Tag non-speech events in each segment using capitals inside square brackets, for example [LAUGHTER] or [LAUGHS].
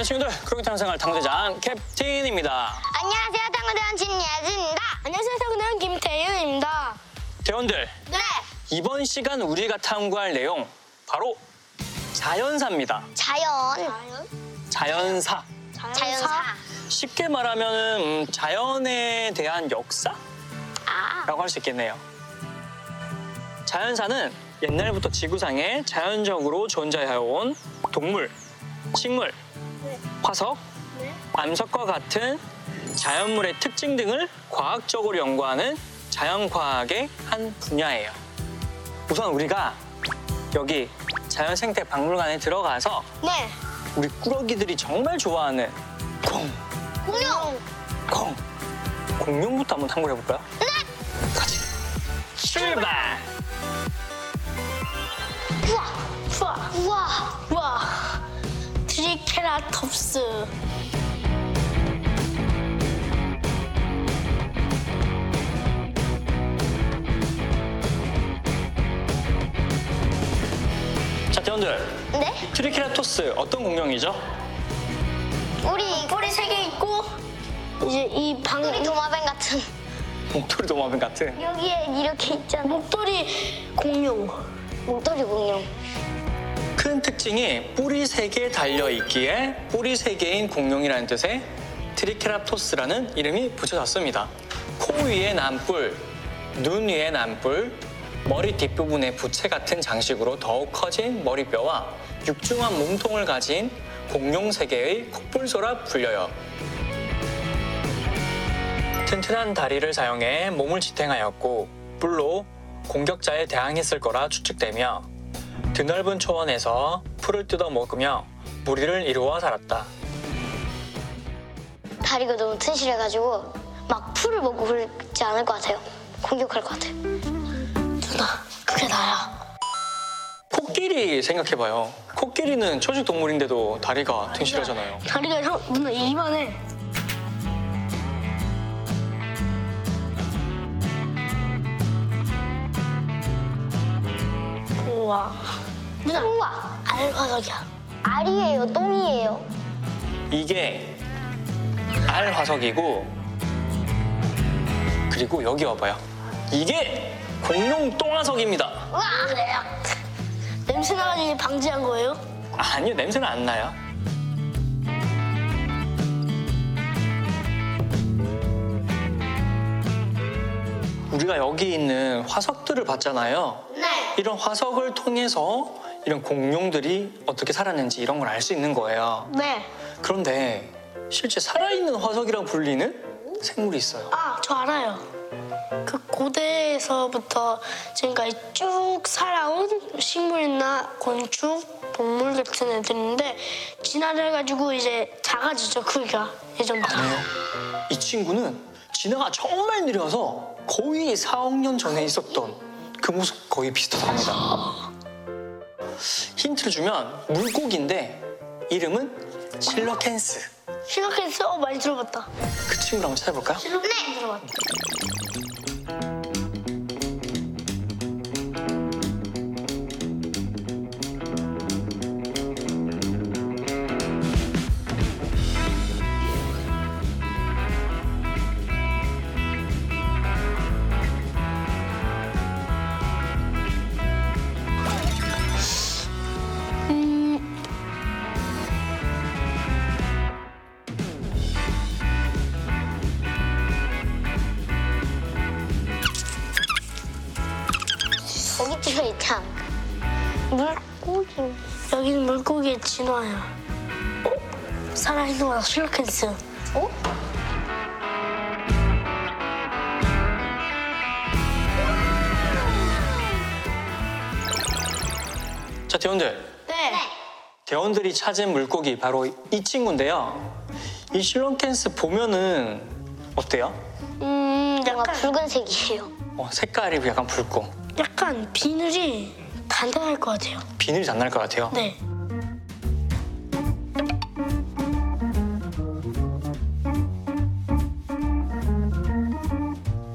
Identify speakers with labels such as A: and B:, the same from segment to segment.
A: 안녕 친구들 크로기탕 생활 당대장 캡틴입니다
B: 안녕하세요. 탕후대원 진예진입니다. 안녕하세요. 탕후대원 김태윤입니다.
A: 대원들
B: 네.
A: 이번 시간 우리가 탐구할 내용 바로 자연사입니다
B: 자연.
A: 자연사
B: 자연사.
A: 쉽게 말하면 음, 자연에 대한 역사라고
B: 아.
A: 할 수 있겠네요 자연사는 옛날부터 지구상에 자연적으로 존재해온 동물, 식물, 화석, 암석과 같은 자연물의 특징 등을 과학적으로 연구하는 자연과학의 한 분야예요. 우선 우리가 여기 자연생태 박물관에 들어가서
B: 네.
A: 우리 꾸러기들이 정말 좋아하는 콩,
B: 공룡.
A: 콩, 공룡부터 한번 탐구해 볼까요? 네. 같이 출발.
B: 트리케라톱스.
A: 자, 대원들
B: 네?
A: 트리케라톱스 어떤 공룡이죠?
B: 우리 뿔이 세 개 있고 이제 이 방. 목도리 도마뱀 같은.
A: 목도리 도마뱀 같은.
B: 여기에 이렇게 있잖아. 목도리 공룡. 목도리 공룡.
A: 큰 특징이 뿔이 세 개 달려 있기에 뿔이 세 개인 공룡이라는 뜻의 트리케라톱스라는 이름이 붙여졌습니다. 코 위에 난 뿔, 눈 위에 난 뿔, 머리 뒷부분에 부채 같은 장식으로 더욱 커진 머리뼈와 육중한 몸통을 가진 공룡 세계의 코뿔소라 불려요. 튼튼한 다리를 사용해 몸을 지탱하였고 뿔로 공격자에 대항했을 거라 추측되며 드넓은 초원에서 풀을 뜯어 먹으며 무리를 이루어 살았다.
B: 다리가 너무 튼실해가지고 막 풀을 먹고 그러지 않을 것 같아요. 공격할 것 같아요. 누나, 그게 나야.
A: 코끼리 생각해봐요. 코끼리는 초식 동물인데도 다리가 튼실하잖아요.
B: 다리가 형 누나 이만해. 우와. 알화석이야. 알이에요, 똥이에요.
A: 이게 알 화석이고 그리고 여기 와봐요. 이게 공룡 똥화석입니다.
B: 우와. 냄새 나가니 방지한 거예요?
A: 아니요 냄새는 안 나요. 우리가 여기 있는 화석들을 봤잖아요.
B: 네.
A: 이런 화석을 통해서 이런 공룡들이 어떻게 살았는지 이런 걸 알 수 있는 거예요.
B: 네.
A: 그런데 실제 살아있는 화석이라고 불리는 생물이 있어요.
C: 아, 저 알아요. 그 고대에서부터 지금까지 쭉 살아온 식물이나 곤충, 동물 같은 애들인데 진화를 해가지고 이제 작아지죠 크기가 예전보다.
A: 아니에요. 이 친구는 진화가 정말 느려서 거의 4억 년 전에 있었던 그 모습 거의 비슷하답니다. 힌트를 주면 물고기인데 이름은 실러캔스.
C: 실력했어? 어, 많이 들어봤다.
A: 그 친구를 한번 찾아볼까요?
C: 네. 들어봤다.
B: 물고기.
C: 여기는 물고기의 진화야. 어? 살아있는 거다 실력했어.
B: 어?
A: 자, 대원들.
C: 네.
A: 대원들이 찾은 물고기 바로 이 친구인데요. 이 실론캔스 보면은 어때요?
C: 음, 약간,
B: 붉은색이에요.
A: 어, 색깔이 약간 붉고
C: 약간 비늘이 단단할 것 같아요.
A: 비늘이 안 날 것 같아요.
C: 네.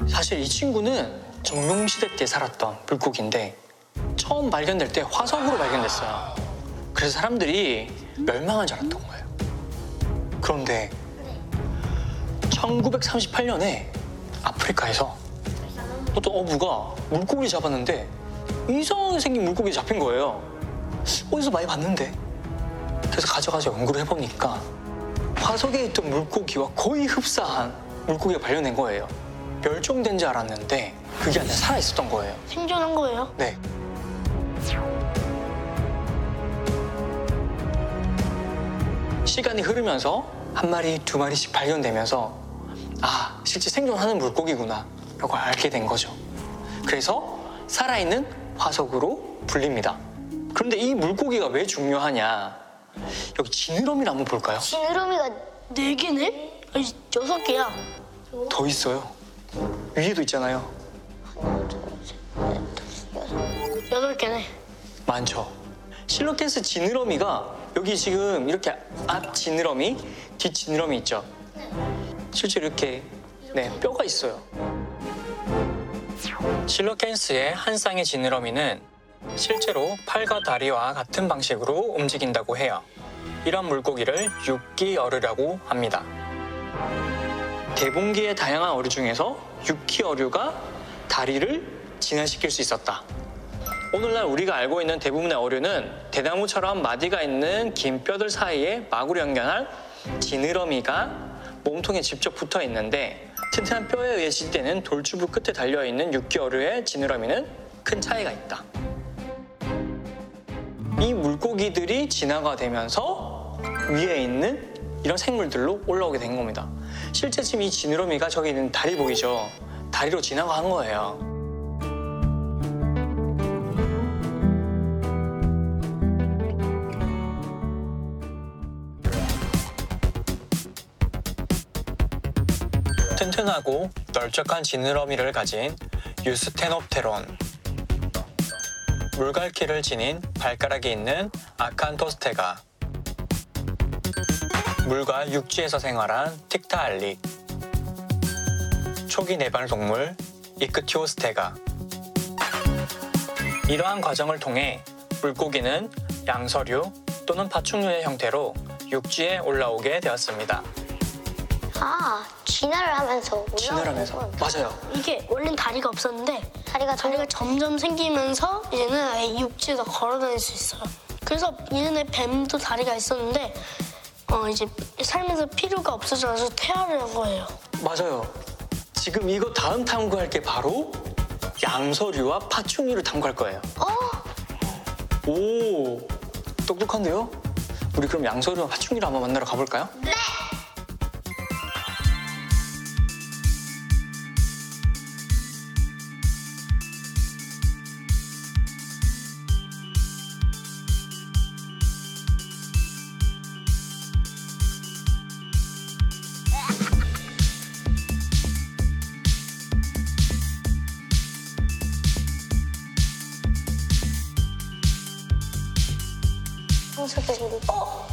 A: 사실 이 친구는 정명시대 때 살았던 물고기인데 처음 발견될 때 화석으로 발견됐어요. 그래서 사람들이 멸망한 줄 알았던 거예요. 그런데 1938년에 아프리카에서 어떤 어부가 물고기 잡았는데 이상하게 생긴 물고기 잡힌 거예요. 어디서 많이 봤는데? 그래서 가져가서 연구를 해보니까 화석에 있던 물고기와 거의 흡사한 물고기가 발견된 거예요. 멸종된 줄 알았는데 그게 아니라 살아 있었던 거예요.
C: 생존한 거예요.
A: 네. 시간이 흐르면서 한 마리, 두 마리씩 발견되면서 아, 실제 생존하는 물고기구나 라고 알게 된 거죠. 그래서 살아있는 화석으로 불립니다. 그런데 이 물고기가 왜 중요하냐? 여기 지느러미를 한번 볼까요?
B: 지느러미가
C: 네 개네? 아니, 여섯 개야.
A: 더 있어요. 위에도 있잖아요.
C: 여덟 개네.
A: 많죠. 실로캔스 지느러미가 여기 지금 이렇게 앞 지느러미, 뒷 지느러미 있죠. 실제 이렇게 네 뼈가 있어요. 실로캔스의 한 쌍의 지느러미는 실제로 팔과 다리와 같은 방식으로 움직인다고 해요. 이런 물고기를 육기 어류라고 합니다. 대봉기의 다양한 어류 중에서 육기 어류가 다리를 진화시킬 수 있었다. 오늘날 우리가 알고 있는 대부분의 어류는 대나무처럼 마디가 있는 긴 뼈들 사이에 마구로 연결한 지느러미가 몸통에 직접 붙어 있는데 튼튼한 뼈에 의해 지지되는 돌주부 끝에 달려 있는 육기 어류의 지느러미는 큰 차이가 있다. 이 물고기들이 진화가 되면서 위에 있는 이런 생물들로 올라오게 된 겁니다. 실제 지금 이 지느러미가 저기 있는 다리 보이죠? 다리로 진화가 한 거예요. 튼튼하고 널쩍한 지느러미를 가진 유스테노프테론. 물갈퀴를 지닌 발가락이 있는 아칸토스테가 물과 육지에서 생활한 틱타알릭 초기 내발 동물 이크티오스테가. 이러한 과정을 통해 물고기는 양서류 또는 파충류의 형태로 육지에 올라오게 되었습니다.
B: 아 진화를 하면서 올라오는
A: 진화하면서
B: 건
A: 맞아요.
C: 이게 원래는 다리가 없었는데
B: 다리가
C: 다리가 점점 생기면서 이제는 아예 육지에서 걸어 다닐 수 있어요. 그래서 예전에 뱀도 다리가 있었는데 어 이제 살면서 필요가 없어져서 퇴화를 한 거예요.
A: 맞아요. 지금 이거 다음 탐구할 게 바로 양서류와 파충류를 탐구할 거예요. 오, 똑똑한데요? 우리 그럼 양서류와 파충류를 한번 만나러 가볼까요? 네.
B: 황소개구리.
C: 어?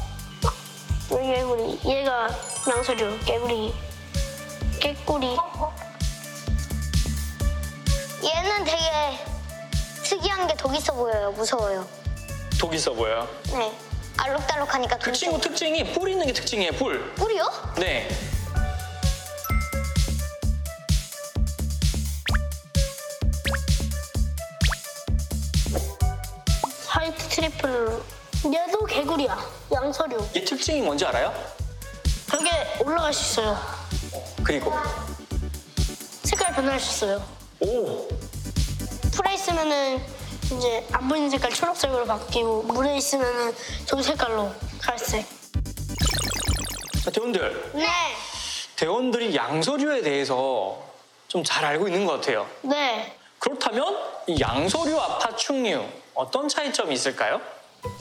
C: 여기 개구리. 얘가 양서류. 개구리. 깨꼬리.
B: 얘는 되게 특이한 게 독 있어 보여요. 무서워요.
A: 독 있어 보여요.
B: 네. 알록달록하니까 그독
A: 친구
B: 있어.
A: 특징이 뿔 있는 게 특징이에요, 뿔.
B: 뿔이요?
A: 네.
C: White tree frog. 얘도 개구리야. 양서류.
A: 얘 특징이 뭔지 알아요?
C: 벽에 올라갈 수 있어요.
A: 그리고
C: 색깔 변할 수 있어요.
A: 오,
C: 풀에 있으면은 이제 안 보이는 색깔 초록색으로 바뀌고 물에 있으면은 좀 색깔로 갈색.
A: 자, 대원들.
B: 네.
A: 대원들이 양서류에 대해서 좀 잘 알고 있는 것 같아요.
C: 네.
A: 그렇다면 이 양서류와 파충류 어떤 차이점이 있을까요?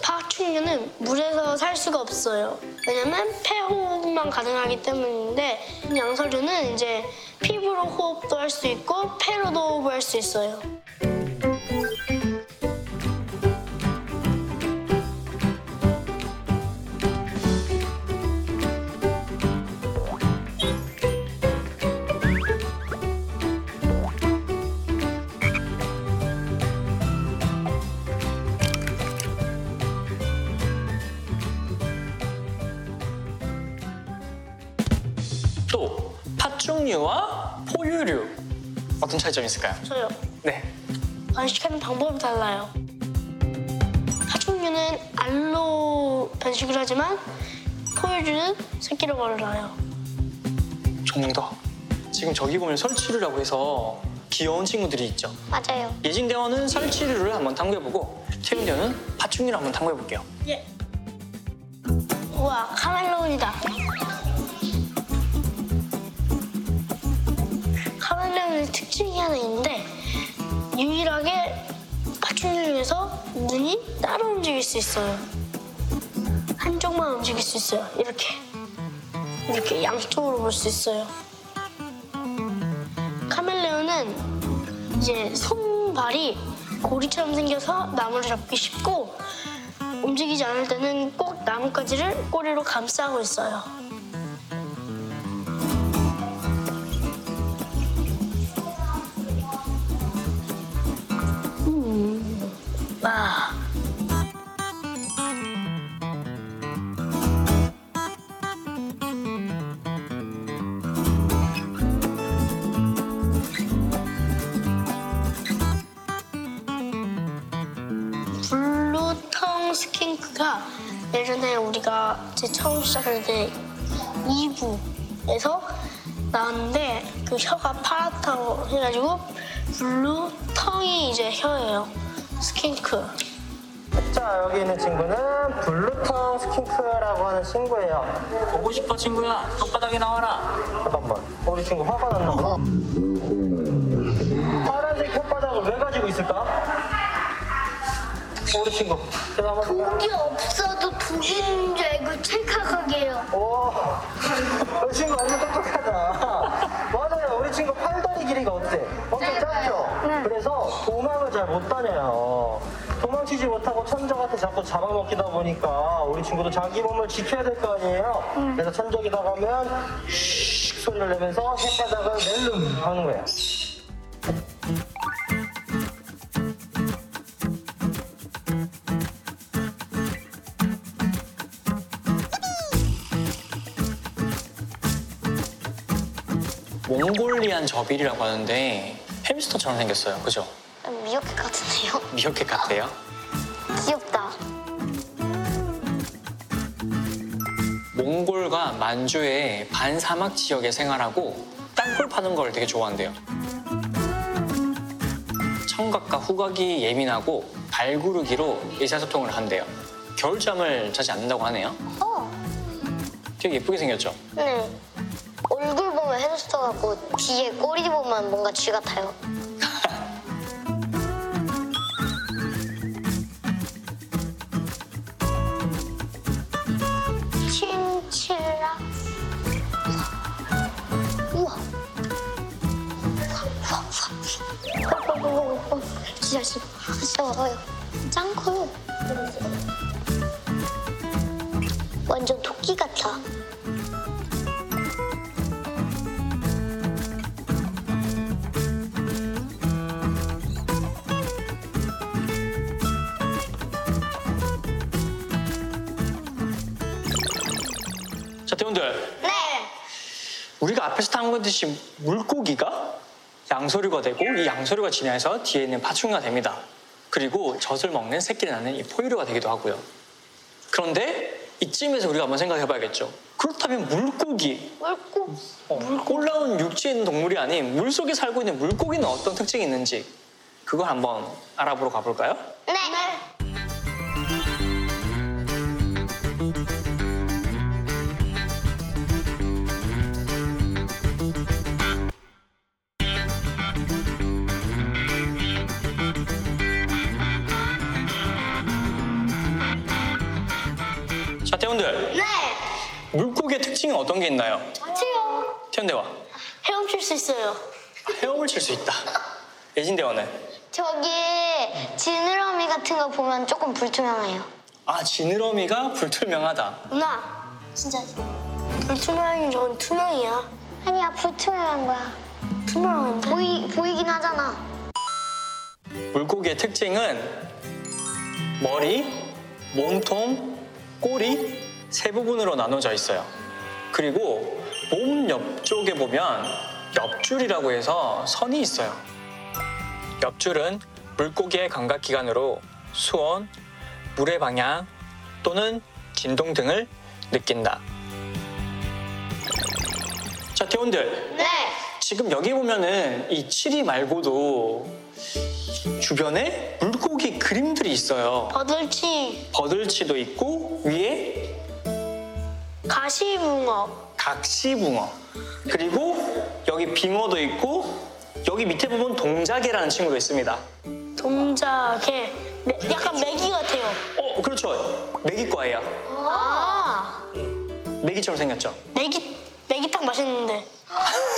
C: 파충류는 물에서 살 수가 없어요. 왜냐면 폐호흡만 가능하기 때문인데 양서류는 이제 피부로 호흡도 할 수 있고 폐로도 호흡을 할 수 있어요.
A: 차이점이 있을까요?
C: 저요.
A: 네.
C: 번식하는 방법이 달라요. 파충류는 알로 번식을 하지만 포유류는 새끼로 벌어요.
A: 조금 더. 지금 저기 보면 설치류라고 해서 귀여운 친구들이 있죠.
B: 맞아요.
A: 예진대원은 설치류를 한번 탐구해보고 태윤대원은 파충류를 한번 탐구해볼게요.
C: 예. 우와, 카멜레온이다. 카멜레온의 특징이 하나 있는데 유일하게 파충류 중에서 눈이 따로 움직일 수 있어요. 한쪽만 움직일 수 있어요. 이렇게. 이렇게 양쪽으로 볼 수 있어요. 카멜레온은 이제 손발이 고리처럼 생겨서 나무를 잡기 쉽고 움직이지 않을 때는 꼭 나뭇가지를 꼬리로 감싸고 있어요. 시작할 때 2부에서 나왔는데 그 혀가 파랗다고 해가지고 blue tongue이 이제 혀예요. Skink.
D: 자 여기 있는 친구는 blue tongue skink라고 하는 친구예요.
A: 보고 싶어 친구야. 손바닥에 나와라.
D: 잠깐만 우리 친구 화가 났나 봐. 파란색 혓바닥을 왜 가지고 있을까? [LAUGHS] 우리 친구 제가 한번 볼게요.
B: 독이 없어도 있는 줄 알고 찰칵하게 해요.
D: 오, 우리 친구 완전 똑똑하다. 맞아요. 우리 친구 팔다리 길이가 어때? 엄청 짧죠? 그래서 도망을 잘 못 다녀요. 도망치지 못하고 천적한테 자꾸 잡아먹히다 보니까 우리 친구도 자기 몸을 지켜야 될 거 아니에요? 그래서 천적이 다 가면 슉 소리를 내면서 혓바닥을 낼름 하는 거예요.
A: 몽골리안 저빌이라고 하는데 햄스터처럼 생겼어요. 그죠?
B: 미역캣 같은데요?
A: 미어캣 같아요.
B: 귀엽다.
A: 몽골과 만주의 반사막 지역에 생활하고 땅굴 파는 걸 되게 좋아한대요. 청각과 후각이 예민하고 발구르기로 의사소통을 한대요. 겨울잠을 자지 않는다고 하네요.
B: 어,
A: 되게 예쁘게 생겼죠?
B: 네. 얼굴 같고 뒤에 꼬리 보면 뭔가 쥐 같아요. [LAUGHS] 친칠라. 우와. 우와, 우와, 우와. 우와. 진짜 진짜 진짜 와요. 짱 커요. 완전 토끼 같아.
A: 자, 대원들.
B: 네.
A: 우리가 앞에서 탐구했듯이 물고기가 양서류가 되고 이 양서류가 진화해서 뒤에 있는 파충류가 됩니다. 그리고 젖을 먹는 새끼를 낳는 이 포유류가 되기도 하고요. 그런데 이쯤에서 우리가 한번 생각해 봐야겠죠. 그렇다면 물고기,
B: 물고.
A: 어, 올라온 육지에 있는 동물이 아닌 물속에 살고 있는 물고기는 어떤 특징이 있는지 그걸 한번 알아보러 가볼까요?
B: 네.
A: 태훈들
C: 네.
A: 물고기의 특징은 어떤 게 있나요?
C: 같이요.
A: 태훈대와
C: 헤엄칠 수 있어요.
A: 헤엄을 칠 수 있다. 예진대와는
B: 저기 지느러미 같은 거 보면 조금 불투명해요.
A: 아 지느러미가 불투명하다.
C: 누나, 진짜 불투명이 전 투명이야.
B: 아니야 불투명한 거야.
C: 투명한데?
B: 보이 보이긴 하잖아.
A: 물고기의 특징은 머리, 몸통, 꼬리 세 부분으로 나눠져 있어요. 그리고 몸 옆쪽에 보면 옆줄이라고 해서 선이 있어요. 옆줄은 물고기의 감각기관으로 수온, 물의 방향 또는 진동 등을 느낀다. 자, 태원들.
B: 네.
A: 지금 여기 보면은 이 칠이 말고도 주변에 물고기 그림들이 있어요.
C: 버들치,
A: 버들치도 있고 위에
C: 가시붕어,
A: 각시붕어 그리고 여기 빙어도 있고 여기 밑에 보면 동자개라는 친구도 있습니다.
C: 동작에 매- 약간 메기 같아요.
A: 어 그렇죠 메기과예요.
C: 아,
A: 메기처럼 생겼죠.
C: 메기 메기탕 맛있는데. [LAUGHS]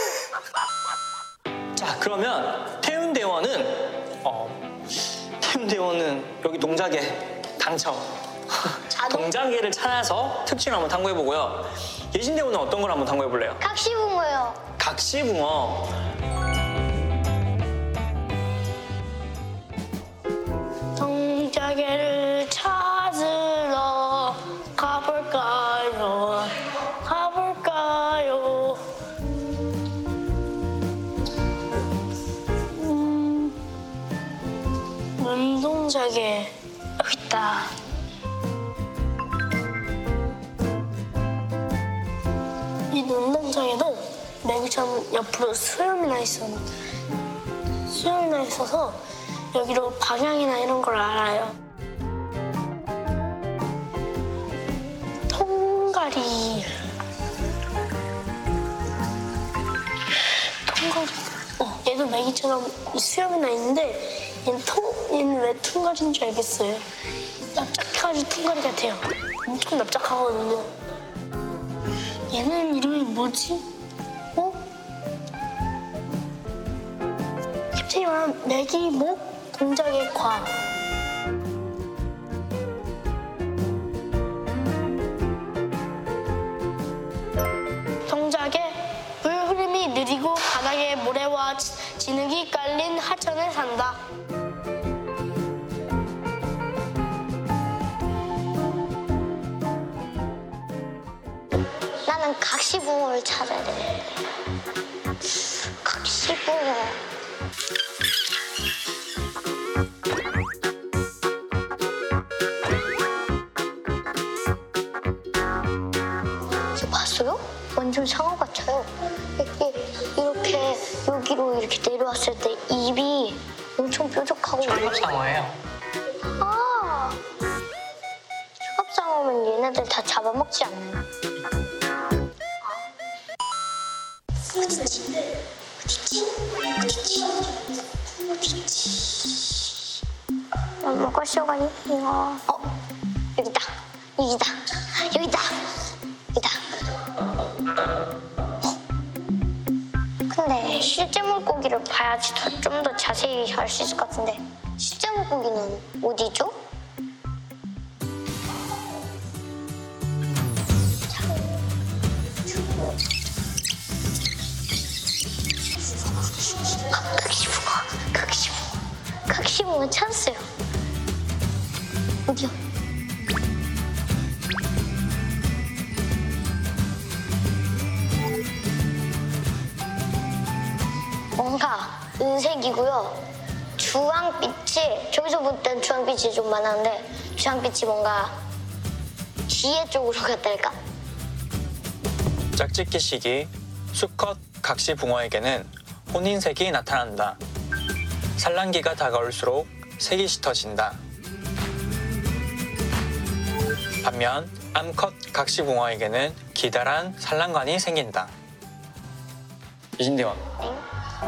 A: 자 그러면 태운대원은 어 태운대원은 여기 동자개 당첨. 동자개를 찾아서 특징을 한번 탐구해 보고요. 예진대원은 어떤 걸 한번 탐구해 볼래요?
B: 각시붕어요.
A: 각시붕어.
C: 동자개를 여기 있다. 이 눈동자개도 메기처럼 옆으로 수염이 나 있어. 수염이 나 있어서 여기로 방향이나 이런 걸 알아요. 통가리. 통가리. 어, 얘도 메기처럼 이 수염이 나 있는데 얘는 통, 얘는 왜 통가리인 줄 알겠어요. 납작해가지고 통가리 같아요. 엄청 납작하거든요. 얘는 이름이 뭐지? 어? 쉽게 말하면 메기목 동작의 과. 동작에 물 흐름이 느리고 바닥에 모래와 지- 진흙이 깔린 하천에 산다.
B: 각시붕어를 찾아야 돼. 각시붕어. 이거 봤어요? 완전 상어 같아요. 이게 이렇게 여기로 이렇게 내려왔을 때 입이 엄청 뾰족하고
A: 상어예요.
B: 아 수갑상어면 얘네들 다 잡아먹지 않나요? 뭐가 쉬어가니? 이거 어 여기다 여기다 여기다 여기다 어? 근데 실제 물고기를 봐야지 좀 더 자세히 알 수 있을 것 같은데 실제 물고기는 어디죠? 각시붕어, 각시붕어, 각시붕어 찾았어요. 어디요? 뭔가 은색이고요. 주황빛이 저기서 볼 땐 주황빛이 좀 많았는데 주황빛이 뭔가 뒤에 쪽으로 [LAUGHS] 갔달까?
A: 짝짓기 시기 수컷 각시 붕어에게는 혼인색이 나타난다. 산란기가 다가올수록 색이 짙어진다. 반면 암컷 각시붕어에게는 기다란 산란관이 생긴다. 예진대원,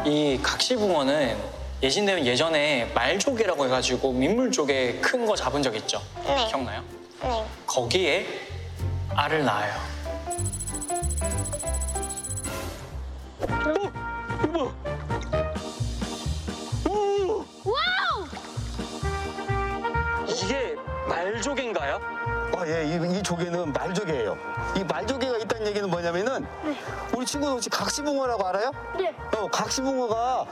A: 이 각시붕어는 예진대원 예전에 말조개라고 해가지고 민물 쪽에 큰거 잡은 적 있죠?
B: 네.
A: 기억나요?
B: 네.
A: 거기에 알을 낳아요. 이게 말조개인가요?
E: 아, 예, 이, 이 조개는 말조개예요. 이 말조개가 있다는 얘기는 뭐냐면은 우리 친구들 혹시 각시붕어라고 알아요?
C: 네,
E: 어, 각시붕어가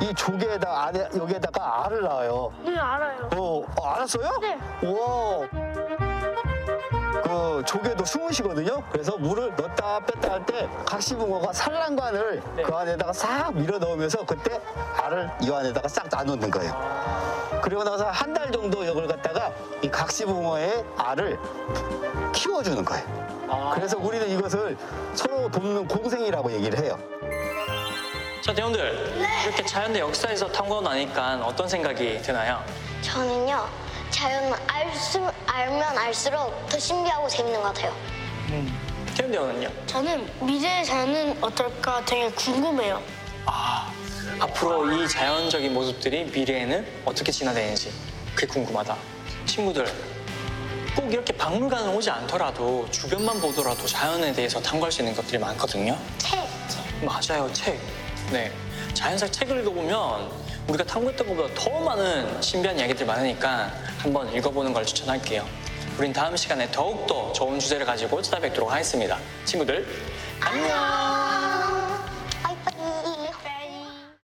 E: 이 조개에다 안에 여기에다가 알을 낳아요.
C: 네 알아요.
E: 어, 어, 알았어요?
C: 네.
E: 와. 그 조개도 숨을 쉬거든요. 그래서 물을 넣었다 뺐다 할 때 각시붕어가 산란관을
A: 네.
E: 그 안에다가 싹 밀어 넣으면서 그때 알을 이 안에다가 싹 나놓는 거예요. 그리고 나서 한 달 정도 이걸 갖다가 이 각시붕어의 알을 키워주는 거예요.
A: 아.
E: 그래서 우리는 이것을 서로 돕는 공생이라고 얘기를 해요.
A: 자, 대원들 이렇게 자연의 역사에서 탐구하고 나니까 어떤 생각이 드나요?
B: 저는요 자연은 알수, 알면 알수록 더 신기하고 재밌는 것 같아요.
A: 태훈 대원은요?
C: 저는 미래의 자연은 어떨까 되게 궁금해요.
A: 아, 앞으로 이 자연적인 모습들이 미래에는 어떻게 진화되는지 그게 궁금하다. 친구들, 꼭 이렇게 박물관을 오지 않더라도 주변만 보더라도 자연에 대해서 탐구할 수 있는 것들이 많거든요.
B: 책.
A: 맞아요, 책. 네. 자연사 책을 읽어보면 우리가 탐구했던 것보다 더 많은 신비한 이야기들이 많으니까 한번 읽어보는 걸 추천할게요. 우린 다음 시간에 더욱더 좋은 주제를 가지고 찾아뵙도록 하겠습니다. 친구들, 안녕!